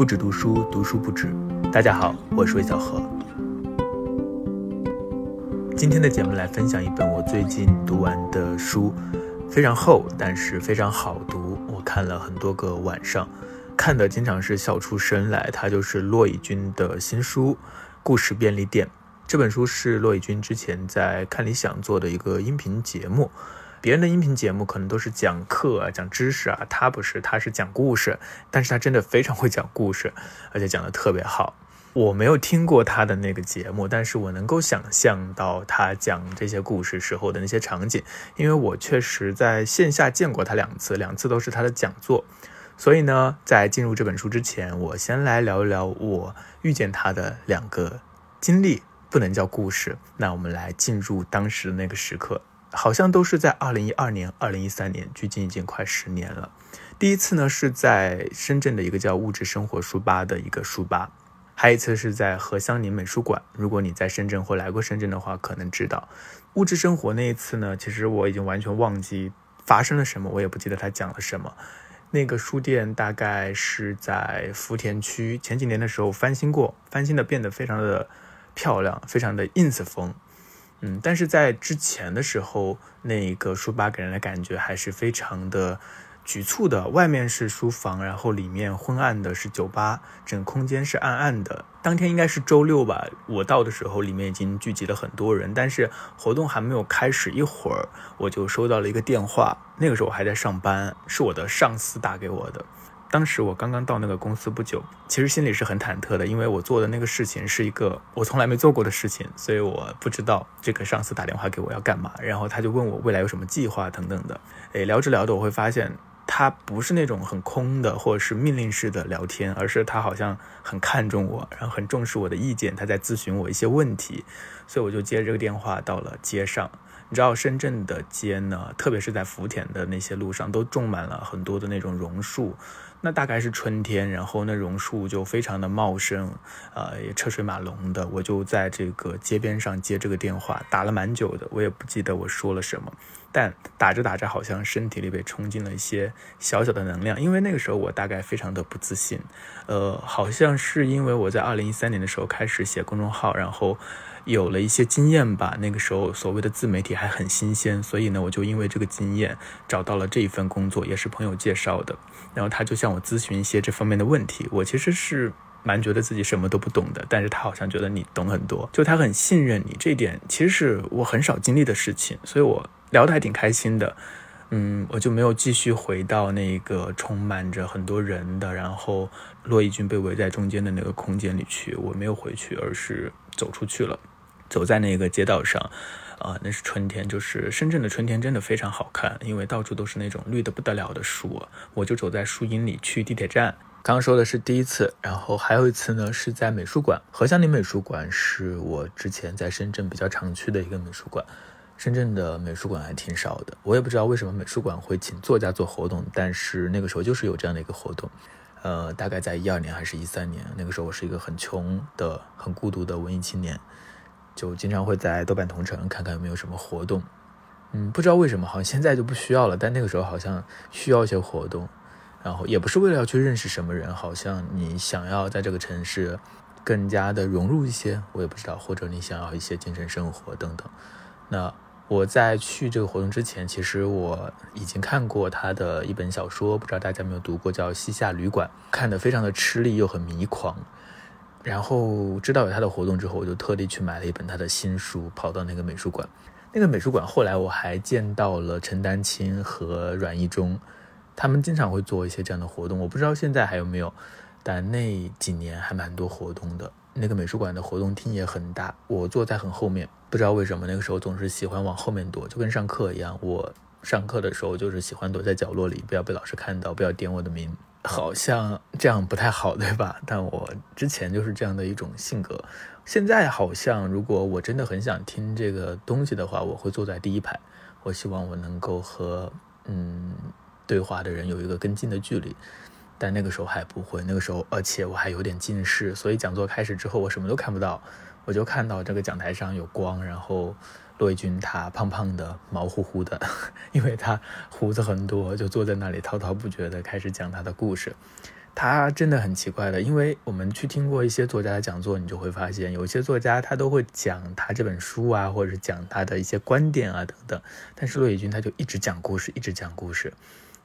不止读书，读书不止。大家好，我是魏小何。今天的节目来分享一本我最近读完的书，非常厚，但是非常好读。我看了很多个晚上，看的经常是笑出声来。它就是骆以军的新书《故事便利店》。这本书是骆以军之前在看理想做的一个音频节目。别人的音频节目可能都是讲课啊、讲知识啊，他不是，他是讲故事。但是他真的非常会讲故事，而且讲的特别好。我没有听过他的那个节目，但是我能够想象到他讲这些故事时候的那些场景，因为我确实在线下见过他两次，两次都是他的讲座。所以呢，在进入这本书之前，我先来聊一聊我遇见他的两个经历，不能叫故事。那我们来进入当时的那个时刻。好像都是在二零一二年、二零一三年，距今已经快十年了。第一次呢是在深圳的一个叫物质生活书吧的一个书吧，还有一次是在何香凝美术馆。如果你在深圳或来过深圳的话，可能知道物质生活那一次呢，其实我已经完全忘记发生了什么，我也不记得他讲了什么。那个书店大概是在福田区，前几年的时候翻新过，翻新的变得非常的漂亮，非常的 ins 风。嗯，但是在之前的时候，那个书吧给人的感觉还是非常的局促的。外面是书房，然后里面昏暗的是酒吧，整个空间是暗暗的。当天应该是周六吧，我到的时候里面已经聚集了很多人，但是活动还没有开始一会儿，我就收到了一个电话。那个时候我还在上班，是我的上司打给我的。当时我刚刚到那个公司不久，其实心里是很忐忑的，因为我做的那个事情是一个我从来没做过的事情，所以我不知道这个上司打电话给我要干嘛，然后他就问我未来有什么计划等等的。诶，聊着聊着，我会发现他不是那种很空的或者是命令式的聊天，而是他好像很看重我，然后很重视我的意见，他在咨询我一些问题，所以我就接这个电话到了街上。你知道深圳的街呢，特别是在福田的那些路上，都种满了很多的那种榕树。那大概是春天，然后那榕树就非常的茂盛，呃，也车水马龙的。我就在这个街边上接这个电话，打了蛮久的，我也不记得我说了什么。但打着打着，好像身体里被冲进了一些小小的能量，因为那个时候我大概非常的不自信，呃，好像是因为我在二零一三年的时候开始写公众号，然后。有了一些经验吧，那个时候所谓的自媒体还很新鲜，所以呢，我就因为这个经验找到了这一份工作，也是朋友介绍的。然后他就向我咨询一些这方面的问题，我其实是蛮觉得自己什么都不懂的，但是他好像觉得你懂很多，就他很信任你，这点其实是我很少经历的事情，所以我聊得还挺开心的。嗯，我就没有继续回到那个充满着很多人的，然后骆以军被围在中间的那个空间里去，我没有回去，而是走出去了。走在那个街道上，啊，那是春天，就是深圳的春天，真的非常好看，因为到处都是那种绿的不得了的树。我就走在树荫里去地铁站。刚刚说的是第一次，然后还有一次呢，是在美术馆。何香凝美术馆是我之前在深圳比较常去的一个美术馆。深圳的美术馆还挺少的，我也不知道为什么美术馆会请作家做活动，但是那个时候就是有这样的一个活动。呃，大概在一二年还是一三年，那个时候我是一个很穷的、很孤独的文艺青年。就经常会在豆瓣同城看看有没有什么活动，嗯，不知道为什么，好像现在就不需要了，但那个时候好像需要一些活动，然后也不是为了要去认识什么人，好像你想要在这个城市更加的融入一些，我也不知道，或者你想要一些精神生活等等。那我在去这个活动之前，其实我已经看过他的一本小说，不知道大家有没有读过，叫《西夏旅馆》，看得非常的吃力又很迷狂。然后知道有他的活动之后，我就特地去买了一本他的新书，跑到那个美术馆。那个美术馆后来我还见到了陈丹青和阮义忠，他们经常会做一些这样的活动。我不知道现在还有没有，但那几年还蛮多活动的。那个美术馆的活动厅也很大，我坐在很后面，不知道为什么那个时候总是喜欢往后面躲，就跟上课一样。我上课的时候就是喜欢躲在角落里，不要被老师看到，不要点我的名。好像这样不太好，对吧？但我之前就是这样的一种性格。现在好像，如果我真的很想听这个东西的话，我会坐在第一排。我希望我能够和嗯对话的人有一个更近的距离。但那个时候还不会，那个时候而且我还有点近视，所以讲座开始之后我什么都看不到，我就看到这个讲台上有光，然后。骆以军他胖胖的、毛乎乎的，因为他胡子很多，就坐在那里滔滔不绝地开始讲他的故事。他真的很奇怪的，因为我们去听过一些作家的讲座，你就会发现，有些作家他都会讲他这本书啊，或者是讲他的一些观点啊等等。但是骆以军他就一直讲故事，一直讲故事。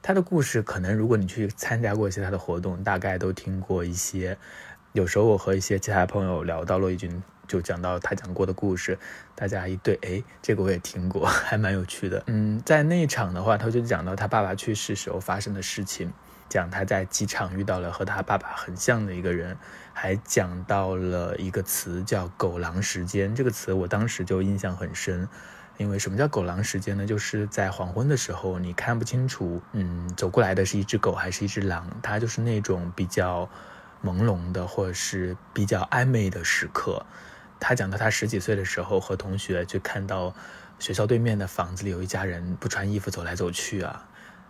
他的故事可能如果你去参加过一些他的活动，大概都听过一些。有时候我和一些其他朋友聊到骆以军，就讲到他讲过的故事，大家一对，哎，这个我也听过，还蛮有趣的。嗯，在那一场的话，他就讲到他爸爸去世时候发生的事情。讲他在机场遇到了和他爸爸很像的一个人，还讲到了一个词叫“狗狼时间”。这个词我当时就印象很深，因为什么叫“狗狼时间”呢？就是在黄昏的时候，你看不清楚，嗯，走过来的是一只狗还是一只狼，它就是那种比较朦胧的，或者是比较暧昧的时刻。他讲到他十几岁的时候和同学去看到学校对面的房子里有一家人不穿衣服走来走去啊。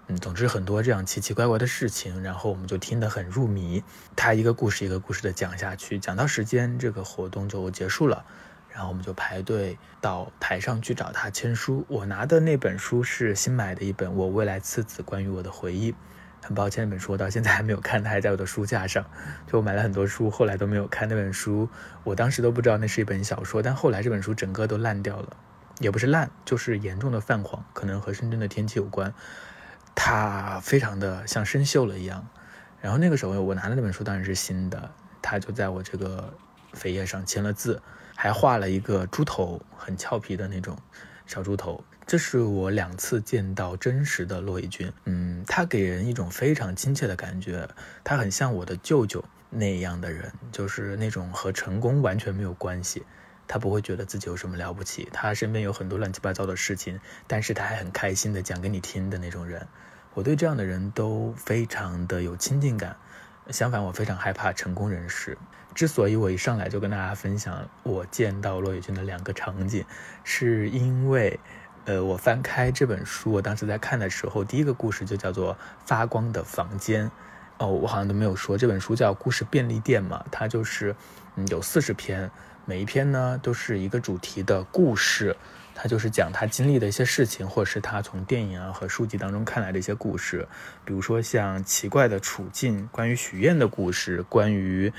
嗯，总之很多这样奇奇怪怪的事情，然后我们就听得很入迷。他一个故事一个故事的讲下去，讲到时间这个活动就结束了，然后我们就排队到台上去找他签书。我拿的那本书是新买的一本《我未来次子关于我的回忆》，很抱歉那本书到现在还没有看，它还在我的书架上。就我买了很多书，后来都没有看那本书。我当时都不知道那是一本小说，但后来这本书整个都烂掉了，也不是烂，就是严重的泛黄，可能和深圳的天气有关。它非常的像生锈了一样，然后那个时候我拿的那本书当然是新的，他就在我这个扉页上签了字，还画了一个猪头，很俏皮的那种小猪头。这是我两次见到真实的骆以军，嗯，他给人一种非常亲切的感觉，他很像我的舅舅那样的人，就是那种和成功完全没有关系，他不会觉得自己有什么了不起，他身边有很多乱七八糟的事情，但是他还很开心的讲给你听的那种人。我对这样的人都非常的有亲近感，相反，我非常害怕成功人士。之所以我一上来就跟大家分享我见到骆以军的两个场景，是因为，呃，我翻开这本书，我当时在看的时候，第一个故事就叫做《发光的房间》。哦，我好像都没有说这本书叫《故事便利店》嘛，它就是，嗯，有四十篇，每一篇呢都是一个主题的故事。它就是讲他经历的一些事情，或者是他从电影啊和书籍当中看来的一些故事，比如说像奇怪的处境、关于许愿的故事、关于，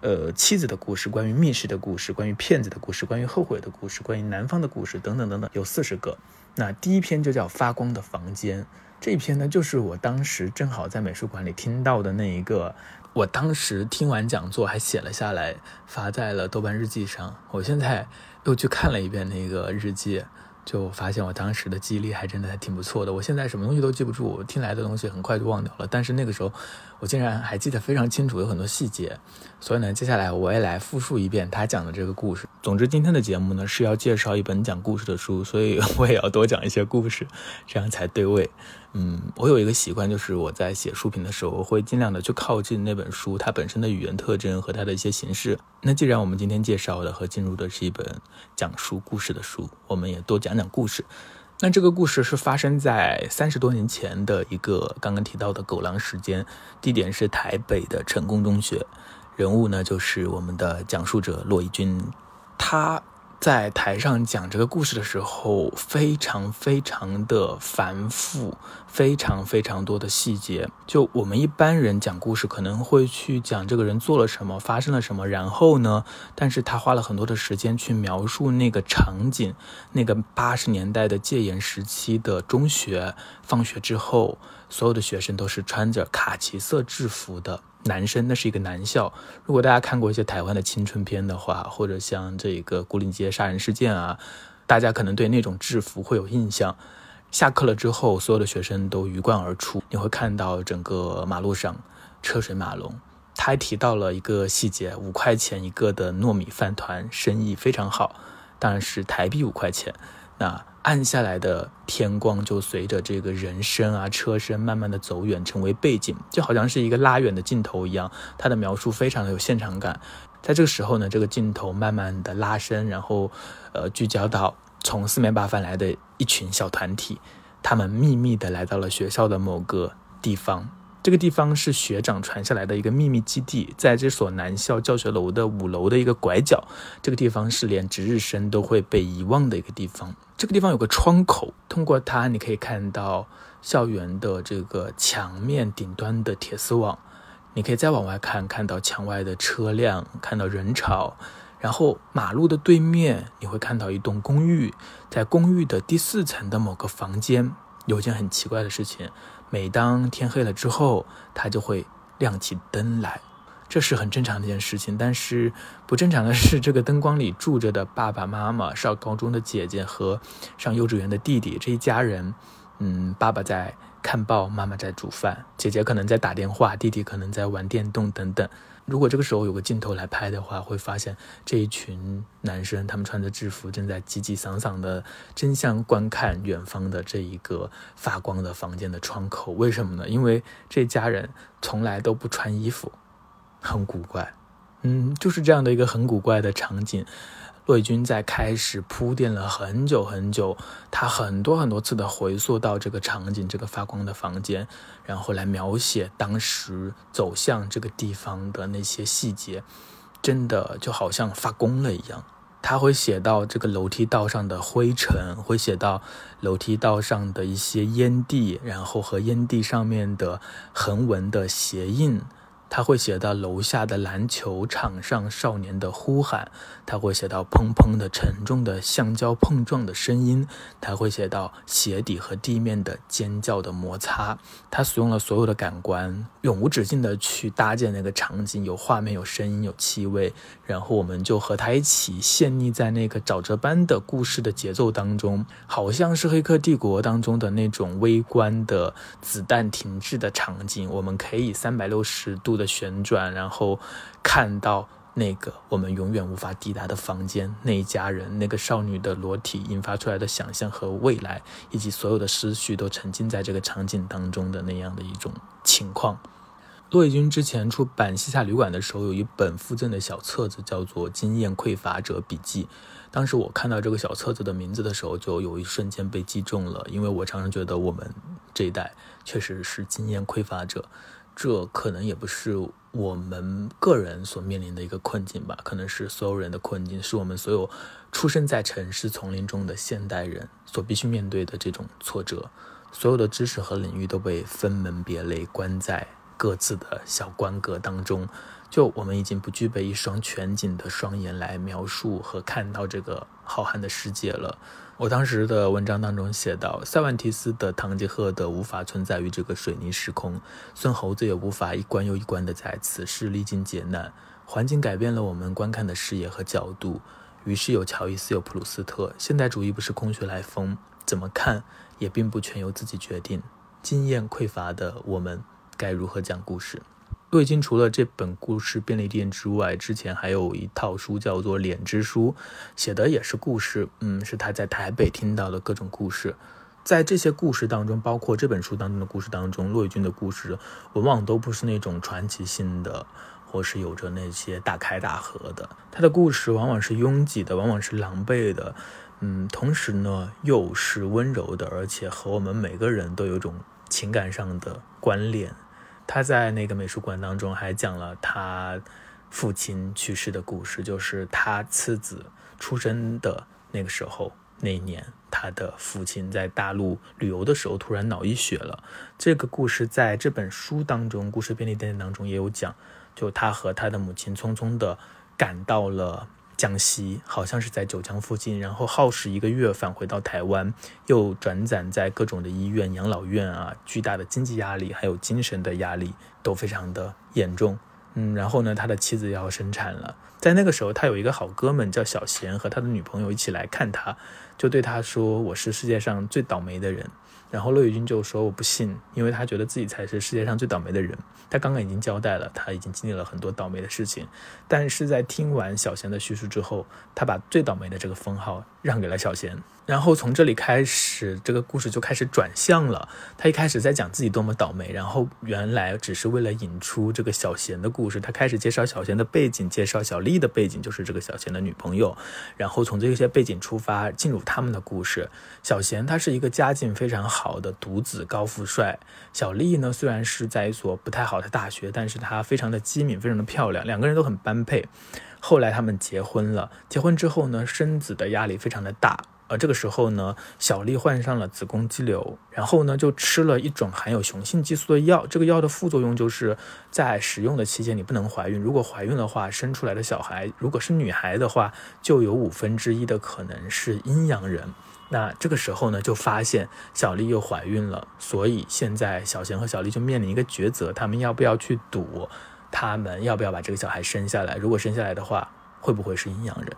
呃妻子的故事、关于密室的故事、关于骗子的故事、关于后悔的故事、关于男方的故事等等等等，有四十个。那第一篇就叫《发光的房间》，这篇呢就是我当时正好在美术馆里听到的那一个，我当时听完讲座还写了下来，发在了豆瓣日记上。我现在。又去看了一遍那个日记，就发现我当时的记忆力还真的还挺不错的。我现在什么东西都记不住，听来的东西很快就忘掉了。但是那个时候，我竟然还记得非常清楚，有很多细节。所以呢，接下来我也来复述一遍他讲的这个故事。总之，今天的节目呢是要介绍一本讲故事的书，所以 我也要多讲一些故事，这样才对味。嗯，我有一个习惯，就是我在写书评的时候，我会尽量的去靠近那本书它本身的语言特征和它的一些形式。那既然我们今天介绍的和进入的是一本讲述故事的书，我们也多讲讲故事。那这个故事是发生在三十多年前的一个刚刚提到的狗狼时间，地点是台北的成功中学，人物呢就是我们的讲述者骆以军，他。在台上讲这个故事的时候，非常非常的繁复，非常非常多的细节。就我们一般人讲故事，可能会去讲这个人做了什么，发生了什么，然后呢？但是他花了很多的时间去描述那个场景，那个八十年代的戒严时期的中学，放学之后，所有的学生都是穿着卡其色制服的。男生，那是一个男校。如果大家看过一些台湾的青春片的话，或者像这个古岭街杀人事件啊，大家可能对那种制服会有印象。下课了之后，所有的学生都鱼贯而出，你会看到整个马路上车水马龙。他还提到了一个细节：五块钱一个的糯米饭团，生意非常好，当然是台币五块钱。那暗下来的天光就随着这个人声啊、车声慢慢的走远，成为背景，就好像是一个拉远的镜头一样。他的描述非常的有现场感。在这个时候呢，这个镜头慢慢的拉伸，然后，呃，聚焦到从四面八方来的一群小团体，他们秘密的来到了学校的某个地方。这个地方是学长传下来的一个秘密基地，在这所男校教学楼的五楼的一个拐角。这个地方是连值日生都会被遗忘的一个地方。这个地方有个窗口，通过它你可以看到校园的这个墙面顶端的铁丝网，你可以再往外看，看到墙外的车辆，看到人潮，然后马路的对面你会看到一栋公寓，在公寓的第四层的某个房间，有件很奇怪的事情，每当天黑了之后，它就会亮起灯来。这是很正常的一件事情，但是不正常的是，这个灯光里住着的爸爸妈妈、上高中的姐姐和上幼稚园的弟弟这一家人。嗯，爸爸在看报，妈妈在煮饭，姐姐可能在打电话，弟弟可能在玩电动等等。如果这个时候有个镜头来拍的话，会发现这一群男生，他们穿着制服，正在急急丧丧的争相观看远方的这一个发光的房间的窗口。为什么呢？因为这家人从来都不穿衣服。很古怪，嗯，就是这样的一个很古怪的场景。魏军在开始铺垫了很久很久，他很多很多次的回溯到这个场景，这个发光的房间，然后来描写当时走向这个地方的那些细节，真的就好像发功了一样。他会写到这个楼梯道上的灰尘，会写到楼梯道上的一些烟蒂，然后和烟蒂上面的横纹的鞋印。他会写到楼下的篮球场上少年的呼喊，他会写到砰砰的沉重的橡胶碰撞的声音，他会写到鞋底和地面的尖叫的摩擦。他使用了所有的感官，永无止境的去搭建那个场景，有画面，有声音，有气味，然后我们就和他一起陷溺在那个沼泽般的故事的节奏当中，好像是《黑客帝国》当中的那种微观的子弹停滞的场景，我们可以三百六十度。的旋转，然后看到那个我们永远无法抵达的房间，那一家人，那个少女的裸体引发出来的想象和未来，以及所有的思绪都沉浸在这个场景当中的那样的一种情况。骆以军之前出版《西夏旅馆》的时候，有一本附赠的小册子，叫做《经验匮乏者笔记》。当时我看到这个小册子的名字的时候，就有一瞬间被击中了，因为我常常觉得我们这一代确实是经验匮乏者。这可能也不是我们个人所面临的一个困境吧，可能是所有人的困境，是我们所有出生在城市丛林中的现代人所必须面对的这种挫折。所有的知识和领域都被分门别类关在各自的小关格当中，就我们已经不具备一双全景的双眼来描述和看到这个浩瀚的世界了。我当时的文章当中写到，塞万提斯的《堂吉诃德》无法存在于这个水泥时空，孙猴子也无法一关又一关的在此世历经劫难。环境改变了我们观看的视野和角度，于是有乔伊斯，有普鲁斯特。现代主义不是空穴来风，怎么看也并不全由自己决定。经验匮乏的我们，该如何讲故事？骆以军除了这本故事便利店之外，之前还有一套书叫做《脸之书》，写的也是故事。嗯，是他在台北听到的各种故事。在这些故事当中，包括这本书当中的故事当中，骆以军的故事往往都不是那种传奇性的，或是有着那些大开大合的。他的故事往往是拥挤的，往往是狼狈的。嗯，同时呢，又是温柔的，而且和我们每个人都有种情感上的关联。他在那个美术馆当中还讲了他父亲去世的故事，就是他次子出生的那个时候，那一年他的父亲在大陆旅游的时候突然脑溢血了。这个故事在这本书当中，《故事便利店》当中也有讲，就他和他的母亲匆匆的赶到了。江西好像是在九江附近，然后耗时一个月返回到台湾，又转展在各种的医院、养老院啊，巨大的经济压力还有精神的压力都非常的严重。嗯，然后呢，他的妻子要生产了，在那个时候，他有一个好哥们叫小贤，和他的女朋友一起来看他，就对他说：“我是世界上最倒霉的人。”然后乐宇君就说：“我不信，因为他觉得自己才是世界上最倒霉的人。他刚刚已经交代了，他已经经历了很多倒霉的事情。但是在听完小贤的叙述之后，他把最倒霉的这个封号让给了小贤。然后从这里开始，这个故事就开始转向了。他一开始在讲自己多么倒霉，然后原来只是为了引出这个小贤的故事。他开始介绍小贤的背景，介绍小丽的背景，就是这个小贤的女朋友。然后从这些背景出发，进入他们的故事。小贤他是一个家境非常好。”的独子高富帅，小丽呢虽然是在一所不太好的大学，但是她非常的机敏，非常的漂亮，两个人都很般配。后来他们结婚了，结婚之后呢，生子的压力非常的大，而这个时候呢，小丽患上了子宫肌瘤，然后呢就吃了一种含有雄性激素的药。这个药的副作用就是在使用的期间你不能怀孕，如果怀孕的话，生出来的小孩如果是女孩的话，就有五分之一的可能是阴阳人。那这个时候呢，就发现小丽又怀孕了，所以现在小贤和小丽就面临一个抉择：他们要不要去赌？他们要不要把这个小孩生下来？如果生下来的话，会不会是阴阳人？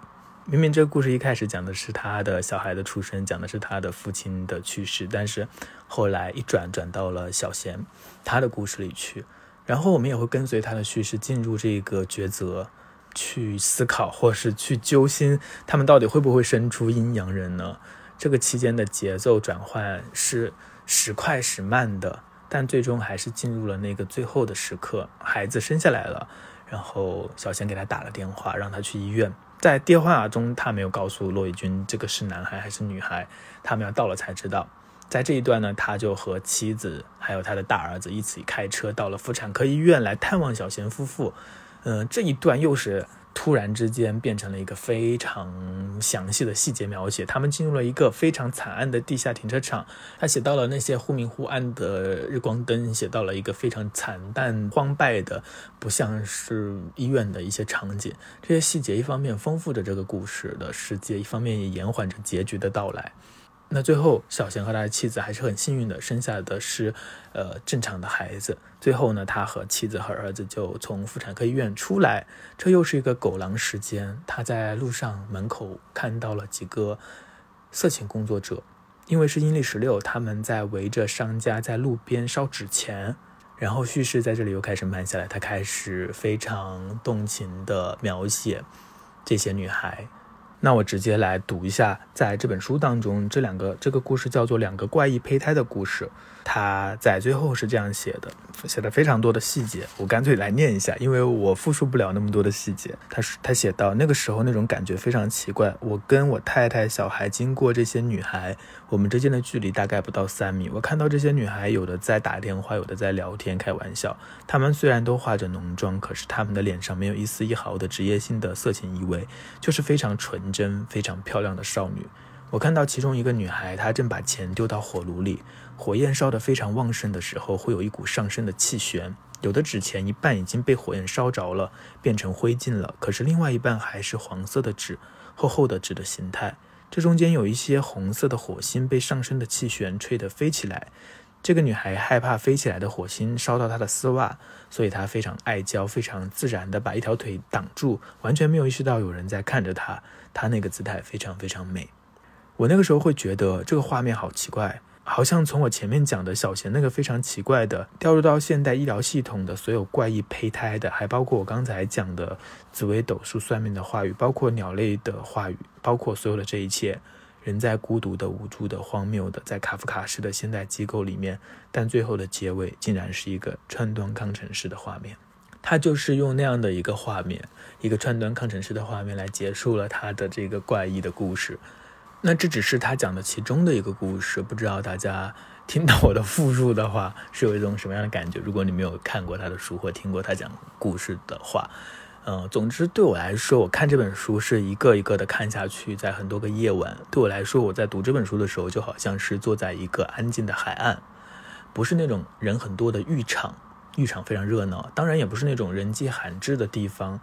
明明这个故事一开始讲的是他的小孩的出生，讲的是他的父亲的去世，但是后来一转转到了小贤他的故事里去，然后我们也会跟随他的叙事进入这个抉择，去思考或是去揪心，他们到底会不会生出阴阳人呢？这个期间的节奏转换是时快时慢的，但最终还是进入了那个最后的时刻，孩子生下来了，然后小贤给他打了电话，让他去医院。在电话中，他没有告诉骆以军这个是男孩还是女孩，他们要到了才知道。在这一段呢，他就和妻子还有他的大儿子一起开车到了妇产科医院来探望小贤夫妇。嗯，这一段又是。突然之间变成了一个非常详细的细节描写。他们进入了一个非常惨案的地下停车场，他写到了那些忽明忽暗的日光灯，写到了一个非常惨淡荒败的，不像是医院的一些场景。这些细节一方面丰富着这个故事的世界，一方面也延缓着结局的到来。那最后，小贤和他的妻子还是很幸运的，生下的是，呃，正常的孩子。最后呢，他和妻子和儿子就从妇产科医院出来，这又是一个狗狼时间。他在路上门口看到了几个色情工作者，因为是阴历十六，他们在围着商家在路边烧纸钱。然后叙事在这里又开始慢下来，他开始非常动情的描写这些女孩。那我直接来读一下，在这本书当中，这两个这个故事叫做《两个怪异胚胎的故事》。他在最后是这样写的，写了非常多的细节，我干脆来念一下，因为我复述不了那么多的细节。他是他写到那个时候那种感觉非常奇怪，我跟我太太小孩经过这些女孩，我们之间的距离大概不到三米。我看到这些女孩有的在打电话，有的在聊天开玩笑。她们虽然都化着浓妆，可是她们的脸上没有一丝一毫的职业性的色情意味，就是非常纯真、非常漂亮的少女。我看到其中一个女孩，她正把钱丢到火炉里。火焰烧得非常旺盛的时候，会有一股上升的气旋。有的纸钱一半已经被火焰烧着了，变成灰烬了，可是另外一半还是黄色的纸，厚厚的纸的形态。这中间有一些红色的火星被上升的气旋吹得飞起来。这个女孩害怕飞起来的火星烧到她的丝袜，所以她非常爱娇，非常自然地把一条腿挡住，完全没有意识到有人在看着她。她那个姿态非常非常美。我那个时候会觉得这个画面好奇怪。好像从我前面讲的小贤那个非常奇怪的掉入到现代医疗系统的所有怪异胚胎的，还包括我刚才讲的紫微斗数算命的话语，包括鸟类的话语，包括所有的这一切，人在孤独的、无助的、荒谬的，在卡夫卡式的现代机构里面，但最后的结尾竟然是一个川端康成式的画面。他就是用那样的一个画面，一个川端康成式的画面来结束了他的这个怪异的故事。那这只是他讲的其中的一个故事，不知道大家 听到我的复述的话是有一种什么样的感觉？如果你没有看过他的书或听过他讲故事的话，嗯，总之对我来说，我看这本书是一个一个的看下去，在很多个夜晚，对我来说，我在读这本书的时候，就好像是坐在一个安静的海岸，不是那种人很多的浴场，浴场非常热闹，当然也不是那种人迹罕至的地方。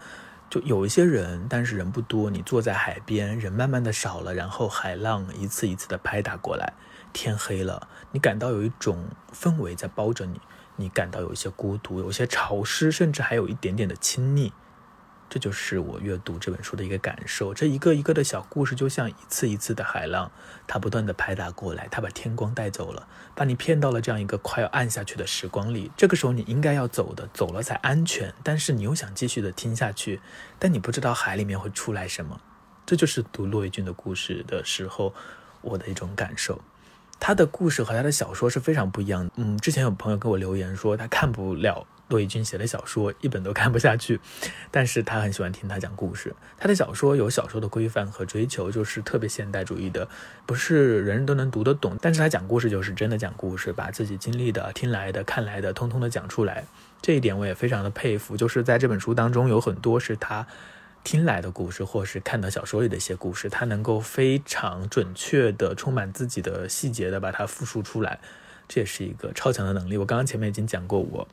就有一些人，但是人不多。你坐在海边，人慢慢的少了，然后海浪一次一次的拍打过来，天黑了，你感到有一种氛围在包着你，你感到有一些孤独，有些潮湿，甚至还有一点点的亲昵。这就是我阅读这本书的一个感受。这一个一个的小故事，就像一次一次的海浪，它不断的拍打过来，它把天光带走了，把你骗到了这样一个快要暗下去的时光里。这个时候你应该要走的，走了才安全。但是你又想继续的听下去，但你不知道海里面会出来什么。这就是读骆以军的故事的时候，我的一种感受。他的故事和他的小说是非常不一样的。嗯，之前有朋友给我留言说他看不了。骆以军写的小说一本都看不下去，但是他很喜欢听他讲故事。他的小说有小说的规范和追求，就是特别现代主义的，不是人人都能读得懂。但是他讲故事就是真的讲故事，把自己经历的、听来的、看来的，通通的讲出来。这一点我也非常的佩服。就是在这本书当中，有很多是他听来的故事，或是看到小说里的一些故事，他能够非常准确的、充满自己的细节的把它复述出来，这也是一个超强的能力。我刚刚前面已经讲过，我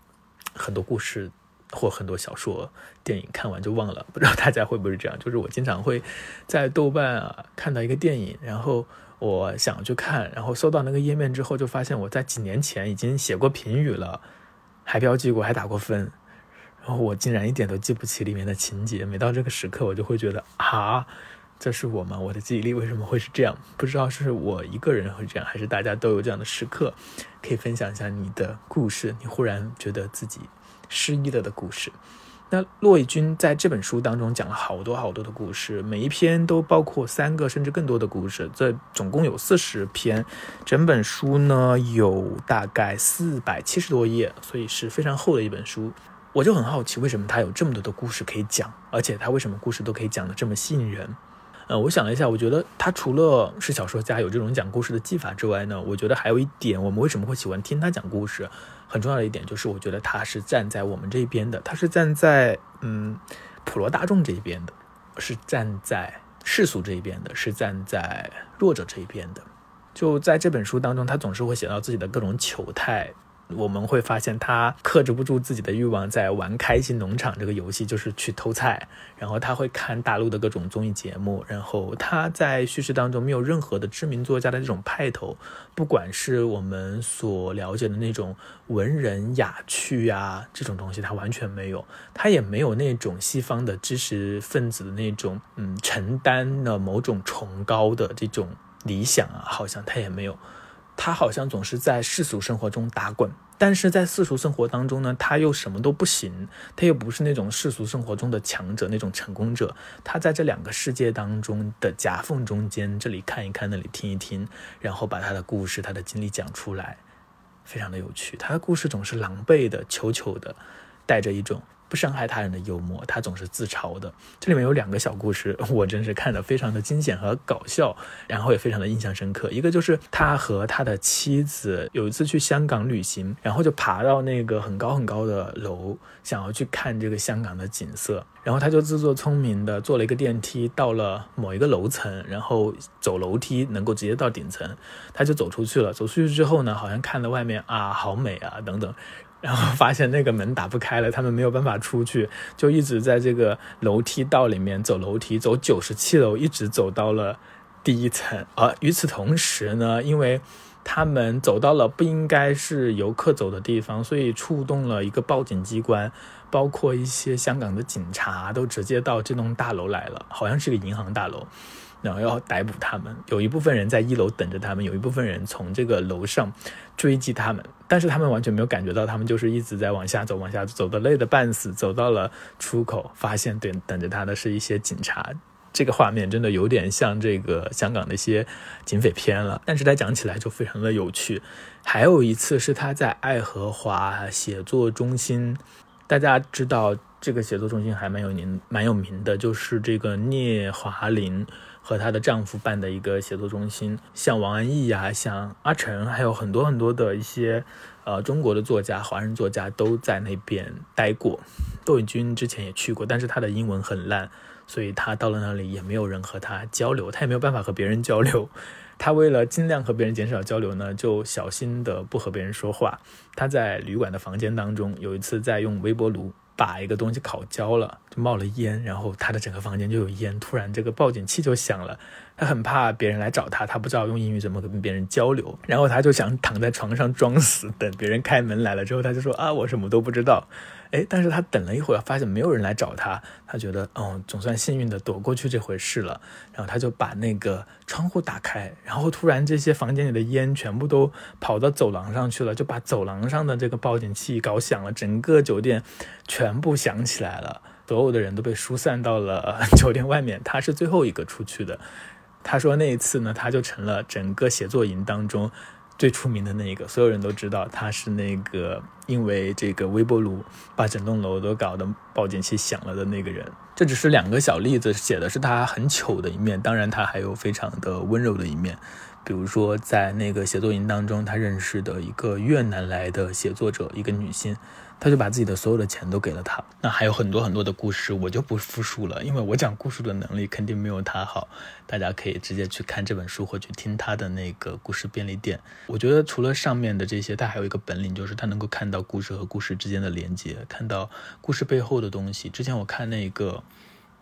很多故事或很多小说、电影看完就忘了，不知道大家会不会这样？就是我经常会在豆瓣啊看到一个电影，然后我想去看，然后搜到那个页面之后，就发现我在几年前已经写过评语了，还标记过，还打过分。然后我竟然一点都记不起里面的情节，每到这个时刻，我就会觉得啊，这是我吗？我的记忆力为什么会是这样？不知道是我一个人会这样，还是大家都有这样的时刻？可以分享一下你的故事，你忽然觉得自己失忆了的故事。那骆以军在这本书当中讲了好多好多的故事，每一篇都包括三个甚至更多的故事，这总共有四十篇，整本书呢有大概四百七十多页，所以是非常厚的一本书。我就很好奇，为什么他有这么多的故事可以讲，而且他为什么故事都可以讲得这么吸引人？呃，我想了一下，我觉得他除了是小说家有这种讲故事的技法之外呢，我觉得还有一点，我们为什么会喜欢听他讲故事，很重要的一点就是，我觉得他是站在我们这边的，他是站在嗯普罗大众这一边的，是站在世俗这一边的，是站在弱者这一边的。就在这本书当中，他总是会写到自己的各种糗态。我们会发现他克制不住自己的欲望，在玩开心农场这个游戏，就是去偷菜。然后他会看大陆的各种综艺节目。然后他在叙事当中没有任何的知名作家的这种派头，不管是我们所了解的那种文人雅趣啊这种东西，他完全没有。他也没有那种西方的知识分子的那种嗯承担了某种崇高的这种理想啊，好像他也没有。他好像总是在世俗生活中打滚，但是在世俗生活当中呢，他又什么都不行，他又不是那种世俗生活中的强者，那种成功者。他在这两个世界当中的夹缝中间，这里看一看，那里听一听，然后把他的故事、他的经历讲出来，非常的有趣。他的故事总是狼狈的、糗糗的，带着一种。不伤害他人的幽默，他总是自嘲的。这里面有两个小故事，我真是看得非常的惊险和搞笑，然后也非常的印象深刻。一个就是他和他的妻子有一次去香港旅行，然后就爬到那个很高很高的楼，想要去看这个香港的景色。然后他就自作聪明的坐了一个电梯到了某一个楼层，然后走楼梯能够直接到顶层，他就走出去了。走出去之后呢，好像看到外面啊，好美啊，等等。然后发现那个门打不开了，他们没有办法出去，就一直在这个楼梯道里面走楼梯，走九十七楼，一直走到了第一层。而与此同时呢，因为他们走到了不应该是游客走的地方，所以触动了一个报警机关，包括一些香港的警察都直接到这栋大楼来了，好像是个银行大楼。然后要逮捕他们，有一部分人在一楼等着他们，有一部分人从这个楼上追击他们，但是他们完全没有感觉到，他们就是一直在往下走，往下走，的累得半死，走到了出口，发现等等着他的是一些警察，这个画面真的有点像这个香港的一些警匪片了，但是他讲起来就非常的有趣。还有一次是他在爱荷华写作中心，大家知道这个写作中心还蛮有名，蛮有名的，就是这个聂华苓。和她的丈夫办的一个写作中心，像王安忆呀，像阿晨，还有很多很多的一些，呃，中国的作家、华人作家都在那边待过。窦宇君之前也去过，但是他的英文很烂，所以他到了那里也没有人和他交流，他也没有办法和别人交流。他为了尽量和别人减少交流呢，就小心的不和别人说话。他在旅馆的房间当中，有一次在用微波炉。把一个东西烤焦了，就冒了烟，然后他的整个房间就有烟。突然，这个报警器就响了。他很怕别人来找他，他不知道用英语怎么跟别人交流，然后他就想躺在床上装死，等别人开门来了之后，他就说啊，我什么都不知道。哎，但是他等了一会儿，发现没有人来找他，他觉得哦，总算幸运的躲过去这回事了。然后他就把那个窗户打开，然后突然这些房间里的烟全部都跑到走廊上去了，就把走廊上的这个报警器搞响了，整个酒店全部响起来了，所有的人都被疏散到了 酒店外面，他是最后一个出去的。他说那一次呢，他就成了整个写作营当中最出名的那一个，所有人都知道他是那个因为这个微波炉把整栋楼都搞得报警器响了的那个人。这只是两个小例子，写的是他很糗的一面，当然他还有非常的温柔的一面。比如说在那个写作营当中，他认识的一个越南来的写作者，一个女性，他就把自己的所有的钱都给了他。那还有很多很多的故事，我就不复述了，因为我讲故事的能力肯定没有他好。大家可以直接去看这本书，或去听他的那个故事便利店。我觉得除了上面的这些，他还有一个本领，就是他能够看到故事和故事之间的连接，看到故事背后的东西。之前我看那个。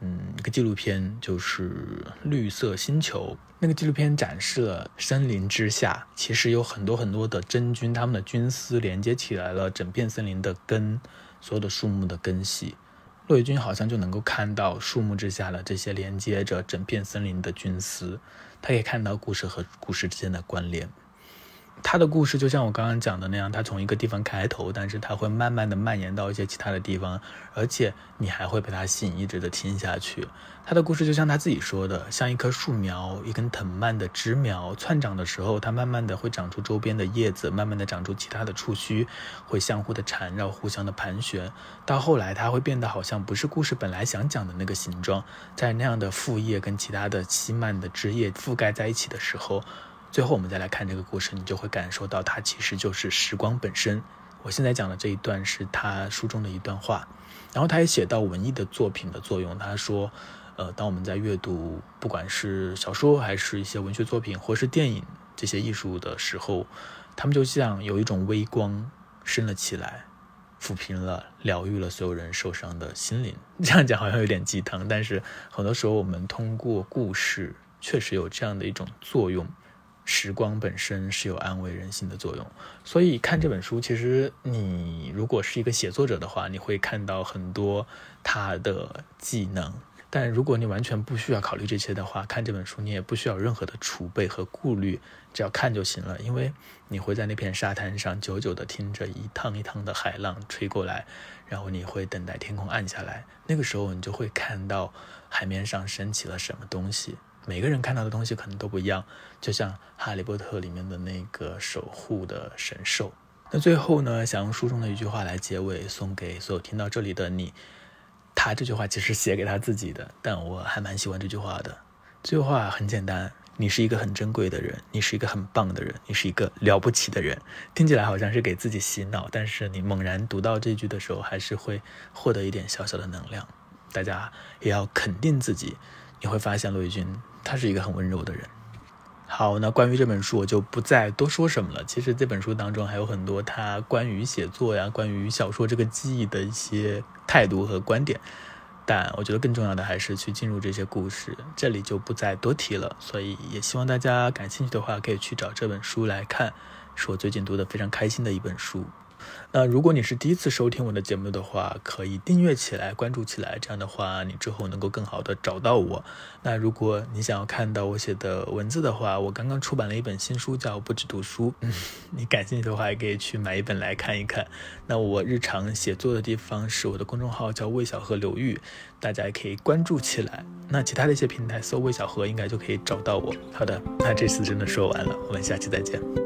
嗯，一个纪录片就是《绿色星球》。那个纪录片展示了森林之下，其实有很多很多的真菌，它们的菌丝连接起来了整片森林的根，所有的树木的根系。骆以军好像就能够看到树木之下的这些连接着整片森林的菌丝，他可以看到故事和故事之间的关联。他的故事就像我刚刚讲的那样，他从一个地方开头，但是他会慢慢的蔓延到一些其他的地方，而且你还会被他吸引，一直的听下去。他的故事就像他自己说的，像一棵树苗，一根藤蔓的枝苗窜长的时候，它慢慢的会长出周边的叶子，慢慢的长出其他的触须，会相互的缠绕，互相的盘旋，到后来它会变得好像不是故事本来想讲的那个形状，在那样的副叶跟其他的稀蔓的枝叶覆盖在一起的时候。最后，我们再来看这个故事，你就会感受到它其实就是时光本身。我现在讲的这一段是他书中的一段话，然后他也写到文艺的作品的作用。他说，呃，当我们在阅读不管是小说还是一些文学作品或是电影这些艺术的时候，他们就像有一种微光升了起来，抚平了、疗愈了所有人受伤的心灵。这样讲好像有点鸡汤，但是很多时候我们通过故事确实有这样的一种作用。时光本身是有安慰人心的作用，所以看这本书，其实你如果是一个写作者的话，你会看到很多他的技能。但如果你完全不需要考虑这些的话，看这本书你也不需要任何的储备和顾虑，只要看就行了。因为你会在那片沙滩上久久地听着一趟一趟的海浪吹过来，然后你会等待天空暗下来，那个时候你就会看到海面上升起了什么东西。每个人看到的东西可能都不一样，就像《哈利波特》里面的那个守护的神兽。那最后呢，想用书中的一句话来结尾，送给所有听到这里的你。他这句话其实写给他自己的，但我还蛮喜欢这句话的。这句话很简单：你是一个很珍贵的人，你是一个很棒的人，你是一个了不起的人。听起来好像是给自己洗脑，但是你猛然读到这句的时候，还是会获得一点小小的能量。大家也要肯定自己，你会发现骆以军。他是一个很温柔的人。好，那关于这本书，我就不再多说什么了。其实这本书当中还有很多他关于写作呀、关于小说这个记忆的一些态度和观点。但我觉得更重要的还是去进入这些故事，这里就不再多提了。所以也希望大家感兴趣的话，可以去找这本书来看，是我最近读的非常开心的一本书。那如果你是第一次收听我的节目的话，可以订阅起来，关注起来，这样的话你之后能够更好的找到我。那如果你想要看到我写的文字的话，我刚刚出版了一本新书，叫《不止读书》，你感兴趣的话也可以去买一本来看一看。那我日常写作的地方是我的公众号叫魏小河流域，大家也可以关注起来。那其他的一些平台搜魏小河应该就可以找到我。好的，那这次真的说完了，我们下期再见。